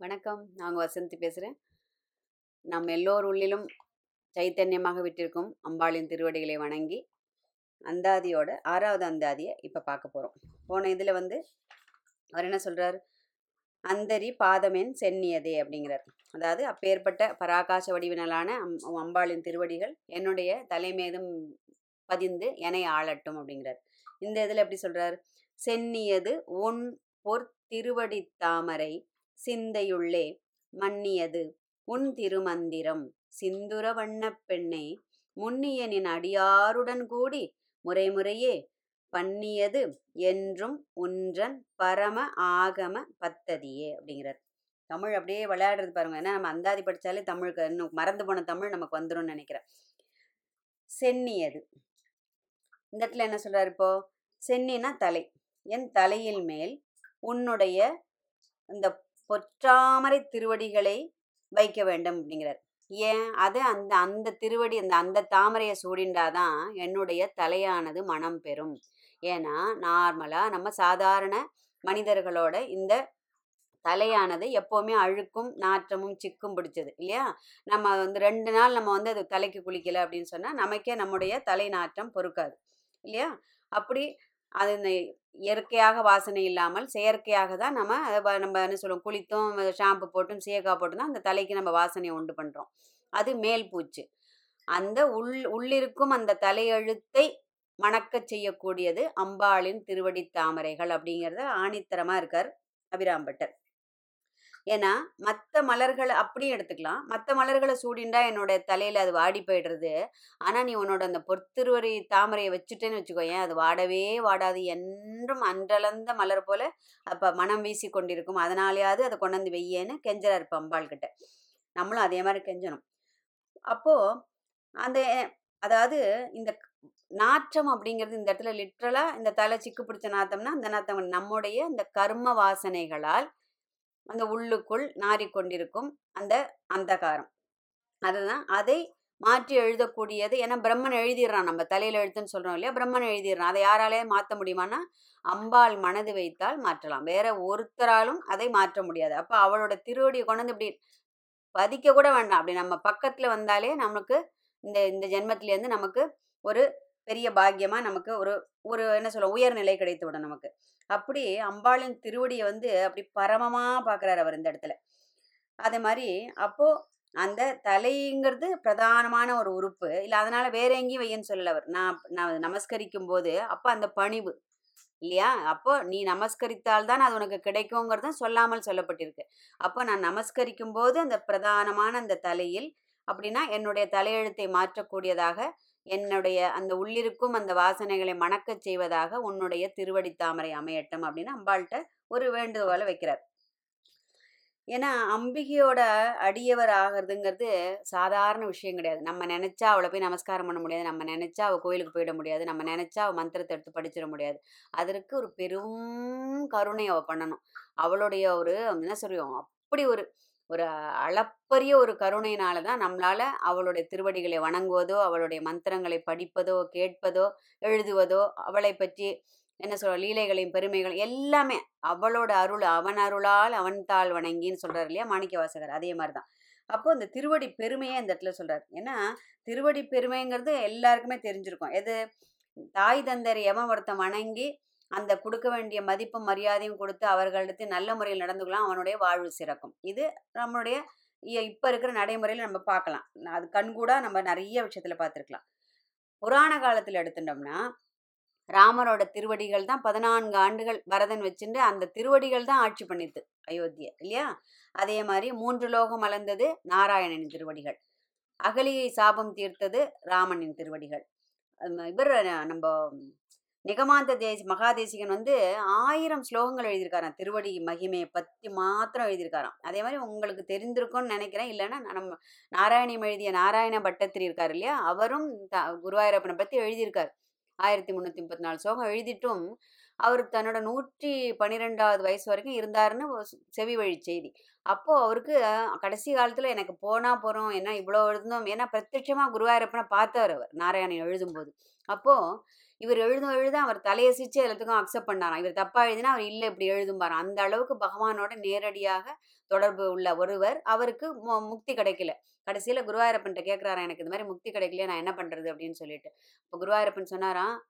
வணக்கம். நாங்கள் வசந்தி பேசுகிறேன் நம் எல்லோர் உள்ளிலும் சைத்தன்யமாக விட்டிருக்கும் அம்பாளின் திருவடிகளை வணங்கி அந்தாதியோட ஆறாவது அந்தாதியை இப்போ பார்க்க போகிறோம் போன இதில் வந்து அவர் என்ன சொல்கிறார் அந்தரி பாதமென் சென்னியதே அப்படிங்கிறார். அதாவது அப்பேற்பட்ட பராகாச வடிவினலான அம் அம்பாளின் திருவடிகள் என்னுடைய தலைமேதும் பதிந்து என்னை ஆளட்டும் அப்படிங்கிறார். இந்த இதில் எப்படி சொல்கிறார் சென்னியது உன் பொற்திருவடி தாமரை சிந்தையுள்ளே மன்னியது உன் திருமந்திரம். சிந்துர வண்ணப் பெண்ணே முன்னியனின் அடியாருடன் கூடி முறைமுறையே பண்ணியது என்றும் ஒன்றன் பரம ஆகம பத்ததியே அப்படிங்கிறார். தமிழ் அப்படியே விளையாடுறது பாருங்க. ஏன்னா நம்ம அந்தாதி படித்தாலே தமிழுக்கு இன்னும் மறந்து போன தமிழ் நமக்கு வந்துடும் நினைக்கிறேன். சென்னியது. இந்த இடத்துல என்ன சொல்றாரு இப்போ? சென்னினா தலை. என் தலையில் மேல் உன்னுடைய இந்த பொற்றாமரை திருவடிகளை வைக்க வேண்டும் அப்படிங்கிறார். ஏன்? அது அந்த அந்த திருவடி அந்த அந்த தாமரையை சூடிண்டாதான் என்னுடைய தலையானது மனம் பெறும். ஏன்னா நார்மலாக நம்ம சாதாரண மனிதர்களோட இந்த தலையானது எப்போவுமே அழுக்கும் நாற்றமும் சிக்கும் பிடிச்சது இல்லையா? நம்ம வந்து ரெண்டு நாள் நம்ம வந்து அது தலைக்கு குளிக்கல அப்படின்னு சொன்னால் நமக்கே நம்முடைய தலை நாற்றம் பொறுக்காது இல்லையா? அப்படி அது இந்த இயற்கையாக வாசனை இல்லாமல் செயற்கையாக தான் நம்ம அதை நம்ம என்ன சொல்லுவோம் குளித்தும் ஷாம்பு போட்டும் சீயக்காய் போட்டும் தான் அந்த தலைக்கு நம்ம வாசனையை உண்டு பண்ணுறோம் அது மேல் பூச்சு. அந்த உள் உள்ளிருக்கும் அந்த தலையெழுத்தை மணக்கச் செய்யக்கூடியது அம்பாளின் திருவடி தாமரைகள் அப்படிங்கிறத ஆணித்தரமாக இருக்கார் அபிராம்பட்டர். ஏன்னா மற்ற மலர்களை அப்படியும் எடுத்துக்கலாம். மற்ற மலர்களை சூடிண்டா என்னோட தலையில் அது வாடி போயிடுறது. ஆனால் நீ உன்னோட அந்த பொற்திருவரி தாமரையை வச்சுட்டேன்னு வச்சுக்கோயேன் அது வாடவே வாடாது. என்றும் அன்றளந்த மலர் போல அப்போ மனம் வீசி கொண்டிருக்கும். அதனாலேயாவது அதை கொண்டாந்து வெய்யேன்னு கெஞ்சறாரு பம்பாள் கிட்ட. நம்மளும் அதே மாதிரி கெஞ்சணும். அப்போது அந்த அதாவது இந்த நாற்றம் அப்படிங்கிறது இந்த இடத்துல லிட்ரலாக இந்த தலை சிக்கு பிடிச்ச நாத்தம்னா அந்த நாத்தம் நம்முடைய இந்த கர்ம வாசனைகளால் அந்த உள்ளுக்குள் நாறிக்கொண்டிருக்கும் அந்த அந்தகாரம். அதுதான் அதை மாற்றி எழுதக்கூடியது. ஏன்னா பிரம்மன் எழுதிடுறான் நம்ம தலையில் எழுத்துன்னு சொல்கிறோம் இல்லையா? பிரம்மன் எழுதிடுறான். அதை யாராலே மாற்ற முடியுமானா அம்பாள் மனது வைத்தால் மாற்றலாம். வேற ஒருத்தராலும் அதை மாற்ற முடியாது. அப்போ அவளோட திருவடியை கொண்டு வந்து இப்படி பதிக்க கூட வேண்டாம். அப்படி நம்ம பக்கத்தில் வந்தாலே நமக்கு இந்த இந்த ஜென்மத்திலேருந்து நமக்கு ஒரு பெரிய பாக்கியமாக நமக்கு ஒரு ஒரு என்ன சொல்ல உயர்நிலை கிடைத்து விடும் நமக்கு. அப்படி அம்பாளின் திருவடியை வந்து அப்படி பரமமாக பார்க்குறாரு அவர் இந்த இடத்துல. அதே மாதிரி அப்போது அந்த தலைங்கிறது பிரதானமான ஒரு உறுப்பு. இல்லை அதனால வேற எங்கேயும் வையன்னு சொல்லல அவர். நான் நான் நமஸ்கரிக்கும் போது அப்போ அந்த பணிவு. இல்லையா? அப்போ நீ நமஸ்கரித்தால் தான் அது உனக்கு கிடைக்குங்கிறது சொல்லாமல் சொல்லப்பட்டிருக்கு. அப்போ நான் நமஸ்கரிக்கும் போது அந்த பிரதானமான அந்த தலையில் அப்படின்னா என்னுடைய தலையெழுத்தை மாற்றக்கூடியதாக என்னுடைய அந்த உள்ளிருக்கும் அந்த வாசனைகளை மணக்கச் செய்வதாக உன்னுடைய திருவடி தாமரை அமையட்டும் அப்படின்னு அம்பாள்கிட்ட ஒரு வேண்டுகோளை வைக்கிறார். ஏன்னா அம்பிகையோட அடியவர் ஆகிறதுங்கிறது சாதாரண விஷயம் கிடையாது. நம்ம நினைச்சா அவளை போய் நமஸ்காரம் பண்ண முடியாது. நம்ம நினைச்சா அவள் கோயிலுக்கு போயிட முடியாது. நம்ம நினைச்சா அவள் மந்திரத்தை எடுத்து படிச்சிட முடியாது. அதற்கு ஒரு பெரும் கருணை அவள் பண்ணணும். அவளுடைய ஒரு என்ன சொல்லுவோம் அப்படி ஒரு ஒரு அளப்பரிய ஒரு கருணையினால தான் நம்மளால அவளுடைய திருவடிகளை வணங்குவதோ அவளுடைய மந்திரங்களை படிப்பதோ கேட்பதோ எழுதுவதோ அவளை பற்றி என்ன சொல்ற லீலைகளையும் பெருமைகள் எல்லாமே அவளோட அருள் அவன் அருளால் அவன் தாள் வணங்கின்னு சொல்றாரு இல்லையா மாணிக்க வாசகர் அதே மாதிரி தான். அப்போ இந்த திருவடி பெருமையே இந்த இடத்துல சொல்றாரு. ஏன்னா திருவடி பெருமைங்கிறது எல்லாருக்குமே தெரிஞ்சிருக்கும். எது? தாய் தந்தர் யமவர்த்தம் வணங்கி அந்த கொடுக்க வேண்டிய மதிப்பும் மரியாதையும் கொடுத்து அவர்களிடத்து நல்ல முறையில் நடந்துக்கலாம். அவனுடைய வாழ்வு சிறக்கும். இது நம்மளுடைய இப்போ இப்ப இருக்கிற நடைமுறையில் நம்ம பார்க்கலாம். அது கண்கூடா நம்ம நிறைய விஷயத்துல பார்த்துருக்கலாம். புராண காலத்தில் எடுத்துட்டோம்னா ராமரோட திருவடிகள் தான் பதினான்கு ஆண்டுகள் பரதன் வச்சுட்டு அந்த திருவடிகள் தான் ஆட்சி பண்ணித்து அயோத்தியை இல்லையா? அதே மாதிரி மூன்று லோகம் அளந்தது நாராயணனின் திருவடிகள். அகலியை சாபம் தீர்த்தது ராமனின் திருவடிகள். இவர் நம்ம நிகமாந்த தேசி மகாதேசிகன் வந்து ஆயிரம் ஸ்லோகங்கள் எழுதியிருக்காராம். திருவடி மகிமையை பற்றி மாத்திரம் எழுதியிருக்காராம். அதே மாதிரி உங்களுக்கு தெரிந்திருக்கும்னு நினைக்கிறேன். இல்லைன்னா நம்ம நாராயணியம் எழுதிய நாராயண பட்டத்திரி இருக்கார் இல்லையா? அவரும் த குருவாயூரப்பனை பற்றி எழுதியிருக்கார். ஆயிரத்தி முந்நூற்றி முப்பத்தி நாலு ஸ்லோகம் எழுதிட்டும் அவர் தன்னோட நூற்றி பன்னிரெண்டாவது வயசு வரைக்கும் இருந்தாருன்னு செவி வழி செய்தி. அப்போது அவருக்கு கடைசி காலத்தில் எனக்கு போனால் போகிறோம் என்ன இவ்வளோ எழுதணும் ஏன்னா பிரத்யட்சமாக குருவாயூரப்பனை பார்த்தவர் அவர் நாராயணன் எழுதும்போது. அப்போது இவர் எழுதும் எழுத அவர் தலையசிச்சு எல்லாத்துக்கும் அக்செப்ட் பண்ணாராம். இவர் தப்பா எழுதினா அவர் இல்லை இப்படி எழுதும்பாராம். அந்த அளவுக்கு பகவானோட நேரடியாக தொடர்பு உள்ள ஒருவர். அவருக்கு மு- முக்தி கிடைக்கல. கடைசியில குருவாயூரப்பன்ட்ட கேட்குறாரா எனக்கு இந்த மாதிரி முக்தி கிடைக்கலையே நான் என்ன பண்றது? அப்படின்னு சொல்லிட்டு. இப்போ குருவாயூரப்பன் சொன்னாராம்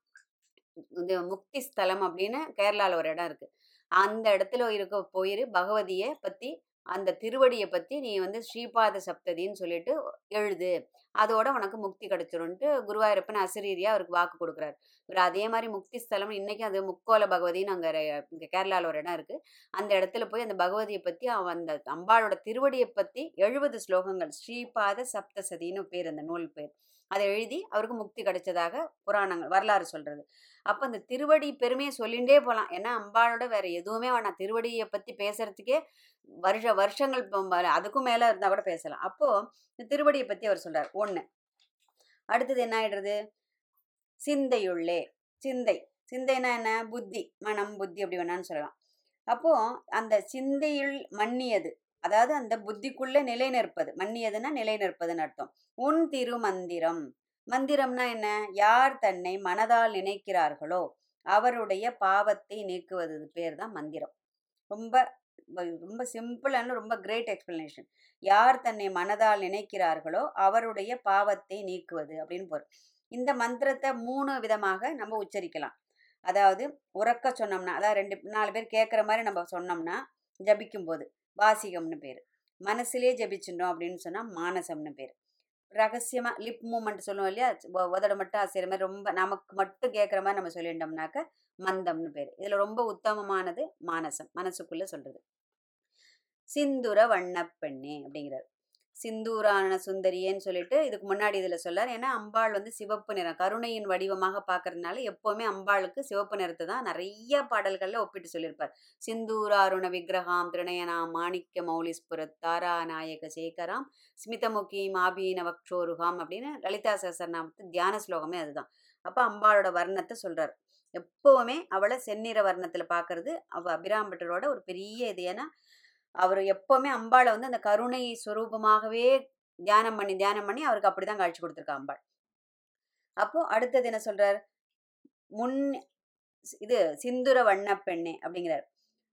இந்த முக்தி ஸ்தலம் அப்படின்னு கேரளாவில் ஒரு இடம் இருக்கு. அந்த இடத்துல இருக்க போயிரு பகவதியை பத்தி அந்த திருவடியை பற்றி நீ வந்து ஸ்ரீபாத சப்ததின்னு சொல்லிட்டு எழுது. அதோட உனக்கு முக்தி கிடைச்சிரும்ன்ட்டு குருவாயூரப்பன் அசிரீரியா அவருக்கு வாக்கு கொடுக்குறாரு. இவர் அதே மாதிரி முக்தி ஸ்தலம் இன்னைக்கு அது முக்கோல பகவதின்னு அங்கே இங்கே கேரளாவில் ஒரு இடம் இருக்கு. அந்த இடத்துல போய் அந்த பகவதியை பற்றி அவன் அந்த அம்பாளோட திருவடியை பற்றி எழுபது ஸ்லோகங்கள் ஸ்ரீபாத சப்தசதின்னு பேர் அந்த நூல் பேர். அதை எழுதி அவருக்கு முக்தி கிடைச்சதாக புராணங்கள் வரலாறு சொல்றது. அப்போ அந்த திருவடி பெருமையை சொல்லிண்டே போகலாம் ஏன்னா அம்பாளோட வேறு எதுவுமே வேணாம். திருவடியை பற்றி பேசுறதுக்கே வருஷ வருஷங்கள் அதுக்கும் மேலே இருந்தால் கூட பேசலாம். அப்போது இந்த திருவடியை பற்றி அவர் சொல்கிறார் ஒன்று அடுத்தது என்ன ஆயிடுறது? சிந்தையுள்ளே சிந்தை. சிந்தைனா என்ன? புத்தி மனம் புத்தி அப்படி வேணான்னு சொல்லலாம். அப்போது அந்த சிந்தையுள் மன்னியது அதாவது அந்த புத்திக்குள்ளே நிலை நிற்பது மன்னியதுன்னா நிலை நிற்பதுன்னு அர்த்தம். உன் திருமந்திரம். மந்திரம்னா என்ன? யார் தன்னை மனதால் நினைக்கிறார்களோ அவருடைய பாவத்தை நீக்குவது பேர் தான் மந்திரம். ரொம்ப ரொம்ப சிம்பிளான ரொம்ப கிரேட் எக்ஸ்பிளனேஷன் யார் தன்னை மனதால் நினைக்கிறார்களோ அவருடைய பாவத்தை நீக்குவது அப்படின்னு பொருள். இந்த மந்திரத்தை மூணு விதமாக நம்ம உச்சரிக்கலாம். அதாவது உறக்க சொன்னோம்னா அதாவது ரெண்டு நாலு பேர் கேட்குற மாதிரி நம்ம சொன்னோம்னா ஜபிக்கும் போது வாசிகம்னு பேர். மனசுலேயே ஜபிச்சிட்டோம் அப்படின்னு சொன்னால் மானசம்னு பேர். ரகசியமாக லிப் மூமெண்ட் சொல்லுவோம் இல்லையா? உதட மட்டும் அசைகிற மாதிரி ரொம்ப நமக்கு மட்டும் கேட்குற மாதிரி நம்ம சொல்லிட்டோம்னாக்க மந்தம்னு பேர். இதில் ரொம்ப உத்தமமானது மானசம் மனசுக்குள்ளே சொல்கிறது சிந்துர வண்ணப்பெண்ணே அப்படிங்கிறார். சிந்தூரான சுந்தரியேன்னு சொல்லிட்டு இதுக்கு முன்னாடி இதில் சொல்லார். ஏன்னா அம்பாள் வந்து சிவப்பு நிறம். கருணையின் வடிவமாக பார்க்கறதுனால எப்போவுமே அம்பாளுக்கு சிவப்பு நிறத்தை தான் நிறைய பாடல்களில் ஒப்பிட்டு சொல்லியிருப்பார். சிந்தூராருண விக்கிரகாம் திருநயனாம் மாணிக்க மௌலிஸ்புர தாரா நாயக சேகராம் ஸ்மிதமுகி மாபீன வக்ஷோருகாம் அப்படின்னு லலிதா சஹஸ்ரநாமத்து தியான ஸ்லோகமே அதுதான். அப்போ அம்பாளோட வர்ணத்தை சொல்கிறார் எப்போவுமே அவளை செந்நிற வர்ணத்தில் பார்க்கறது அவள் அபிராம்பட்டரோட ஒரு பெரிய இது. ஏன்னா அவர் எப்பவுமே அம்பாளை வந்து அந்த கருணை சுரூபமாகவே தியானம் பண்ணி தியானம் பண்ணி அவருக்கு அப்படிதான் காட்சி கொடுத்துருக்கா அம்பாள். அப்போ அடுத்தது என்ன சொல்றார்? முன் இது சிந்துர வண்ண பெண்ணே அப்படிங்கிறார்.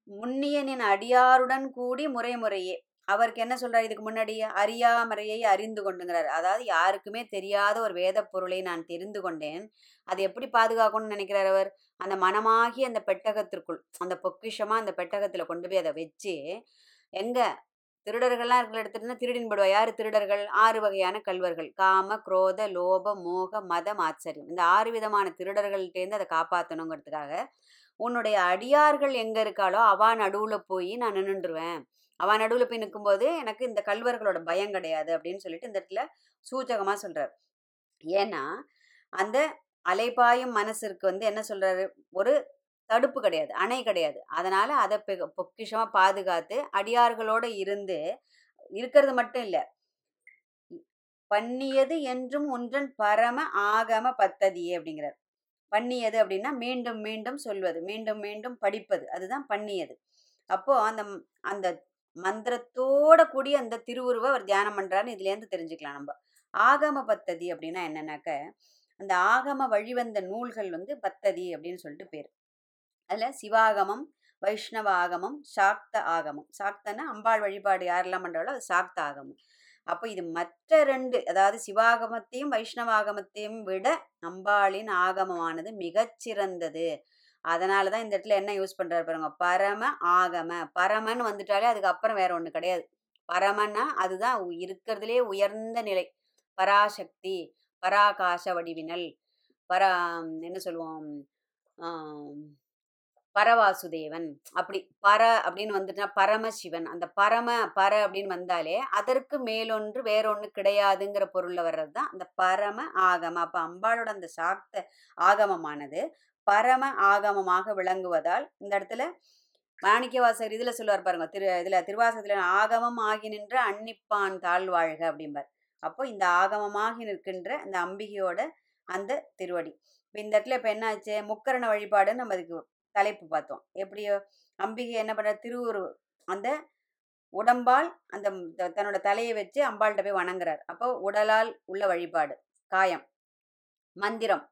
முன்னியனின் அடியாருடன் கூடி முறை முறையே அவருக்கு என்ன சொல்றாரு? இதுக்கு முன்னாடி அறியாமறையை அறிந்து கொண்டுங்கிறார். அதாவது யாருக்குமே தெரியாத ஒரு வேத பொருளை நான் தெரிந்து கொண்டேன். அதை எப்படி பாதுகாக்கணும்னு நினைக்கிறார் அவர்? அந்த மனமாகி அந்த பெட்டகத்திற்குள் அந்த பொக்கிஷமா அந்த பெட்டகத்துல கொண்டு போய் அதை வச்சு எங்க? திருடர்கள்லாம் இருக்கிற இடத்துல திருடின்படுவா யாரு திருடர்கள்? ஆறு வகையான கல்வர்கள் காம குரோத லோப மோக மதம் ஆச்சரியம் இந்த ஆறு விதமான திருடர்கள்ட்டேருந்து அதை காப்பாற்றணுங்கிறதுக்காக உன்னுடைய அடியார்கள் எங்க இருக்காளோ அவா நடுவுல போய் நான் நின்றுடுவேன் அவ நடுவில் போய் நிற்கும்போது எனக்கு இந்த கல்வர்களோட பயம் கிடையாது அப்படின்னு சொல்லிட்டு இந்த இடத்துல சூச்சகமாக சொல்கிறார் ஏன்னா அந்த அலைபாயும் மனசிற்கு வந்து என்ன சொல்கிறாரு ஒரு தடுப்பு கிடையாது அணை கிடையாது. அதனால் அதை பெ- பொக்கிஷமாக பாதுகாத்து அடியார்களோட இருந்து இருக்கிறது மட்டும் இல்லை பண்ணியது என்றும் ஒன்றன் பரம ஆகம பத்ததியே அப்படிங்கிறார். பண்ணியது அப்படின்னா மீண்டும் மீண்டும் சொல்வது மீண்டும் மீண்டும் படிப்பது அதுதான் பண்ணியது. அப்போ அந்த அந்த மந்திரத்தோட கூடிய அந்த திருவுருவை அவர் தியானம் பண்றாருன்னு இதுலேருந்து தெரிஞ்சுக்கலாம் நம்ம. ஆகம பத்ததி அப்படின்னா என்னன்னாக்க அந்த ஆகம வழிவந்த நூல்கள் வந்து பத்ததி அப்படின்னு சொல்லிட்டு பேர். அதில் சிவாகமம் வைஷ்ணவ ஆகமம் சாக்த ஆகமம். சாக்தன்னா அம்பாள் வழிபாடு யாரெல்லாம் பண்றாளோ அது சாக்த ஆகமம். அப்போ இது மற்ற ரெண்டு அதாவது சிவாகமத்தையும் வைஷ்ணவ ஆகமத்தையும் விட அம்பாளின் ஆகமமானது மிகச்சிறந்தது. அதனால தான் இந்த இடத்துல என்ன யூஸ் பண்ணுறாரு பாருங்க பரம ஆகம. பரமன் வந்துட்டாலே அதுக்கப்புறம் வேற ஒன்று கிடையாது. பரமன்னா அதுதான் இருக்கிறதுலே உயர்ந்த நிலை. பராசக்தி பராகாச வடிவினல். பரா என்ன சொல்லுவோம்? பரவாசுதேவன். அப்படி பர அப்படின்னு வந்துட்டுனா பரமசிவன். அந்த பரம பர அப்படின்னு வந்தாலே அதற்கு மேலொன்று வேறொன்று கிடையாதுங்கிற பொருளில் வர்றது தான் அந்த பரம ஆகம அப்போ அம்பாளோட அந்த சாக்த ஆகமமானது பரம ஆகமமாக விளங்குவதால் இந்த இடத்துல மாணிக்கவாசகர் இதில் சொல்லுவார் பாருங்க திரு இதில் திருவாசகத்தில் ஆகமம் ஆகி நின்ற அன்னிப்பான் தாழ்வாழ்க அப்படிம்பார். அப்போ இந்த ஆகமமாகி நிற்கின்ற அந்த அம்பிகையோட அந்த திருவடி. இப்போ இந்த இடத்துல இப்போ என்ன ஆச்சு முக்கரண வழிபாடுன்னு நம்ம அதுக்கு தலைப்பு பார்த்தோம். எப்படி அம்பிகை என்ன பண்ற திருவுரு அந்த உடம்பால் அந்த த- தன்னோட தலையை வச்சு அம்பாள்கிட்ட போய் வணங்குறார். அப்போ உடலால் உள்ள வழிபாடு காயம் மந்திரம்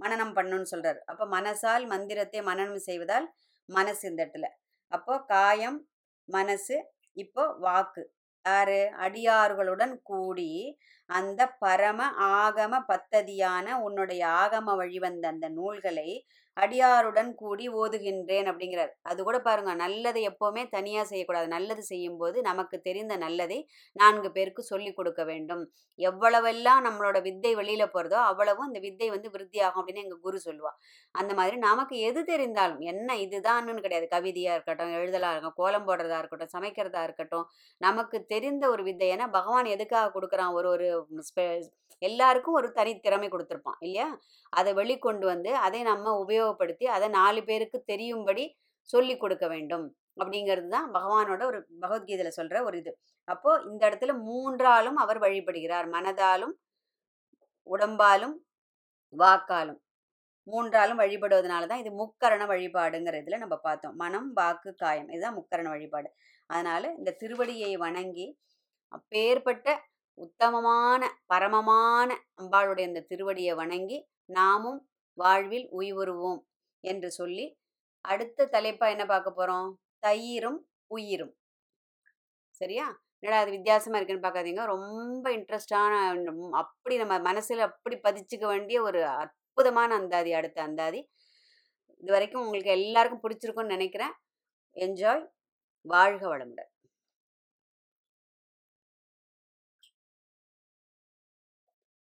மனநம் பண்ணுன்னு சொல்றாரு. அப்போ மனசால் மந்திரத்தை மனனம் செய்வதால் மனசு இந்த இடத்துல. அப்போ காயம் மனசு இப்போ வாக்கு. யாரு? அடியார்களுடன் கூடி அந்த பரம ஆகம பத்ததியான உன்னுடைய ஆகம வழிவந்த அந்த நூல்களை அடியாருடன் கூடி ஓதுகின்றேன் அப்படிங்கிறார். அது கூட பாருங்க நல்லதை எப்பவுமே தனியா செய்யக்கூடாது. நல்லது செய்யும்போது நமக்கு தெரிந்த நல்லதை நான்கு பேருக்கு சொல்லி கொடுக்க வேண்டும். எவ்வளவெல்லாம் நம்மளோட வித்தை வெளியில போறதோ அவ்வளவும் அந்த வித்தை வந்து விருத்தியாகும் அப்படின்னு எங்க குரு சொல்லுவா அந்த மாதிரி நமக்கு எது தெரிந்தாலும் என்ன இதுதான்னு கிடையாது. கவிதையா இருக்கட்டும் எழுதலா இருக்கட்டும் கோலம் போடுறதா இருக்கட்டும் சமைக்கிறதா இருக்கட்டும் நமக்கு தெரிந்த ஒரு வித்தை. ஏன்னா பகவான் எதுக்காக கொடுக்குறான்? ஒரு ஒரு எல்லாருக்கும் ஒரு தனி திறமை கொடுத்துருப்பான் இல்லையா? அதை வெளிக்கொண்டு வந்து அதை நம்ம உபயோகப்படுத்தி அதை நாலு பேருக்கு தெரியும்படி சொல்லி கொடுக்க வேண்டும். அப்படிங்கிறது தான் பகவானோட ஒரு பகவத்கீதையில சொல்ற ஒரு இது. அப்போ இந்த இடத்துல மூன்றாலும் அவர் வழிபடுகிறார். மனதாலும் உடம்பாலும் வாக்காலும். மூன்றாலும் வழிபடுவதனால தான் இது முக்கரண வழிபாடுங்கிற இதில் நம்ம பார்த்தோம். மனம் வாக்கு காயம். இதுதான் முக்கரண வழிபாடு. அதனால இந்த திருவடியை வணங்கி அப்பேற்பட்ட உத்தமமான பரமமான அம்பாளுடைய இந்த திருவடியை வணங்கி நாமும் வாழ்வில் உய்வுறுவோம் என்று சொல்லி அடுத்த தலைப்பா என்ன பார்க்க போறோம்? தயிரும் உயிரும். சரியா? என்னடா அது வித்தியாசமா இருக்குன்னு பார்க்காதீங்க. ரொம்ப இன்ட்ரெஸ்டான அப்படி நம்ம மனசுல அப்படி பதிச்சுக்க வேண்டிய ஒரு அற்புதமான அந்தாதி அடுத்த அந்தாதி. இது வரைக்கும் உங்களுக்கு எல்லாருக்கும் பிடிச்சிருக்கும்னு நினைக்கிறேன். என்ஜாய் வாழ்க வளமுடன்.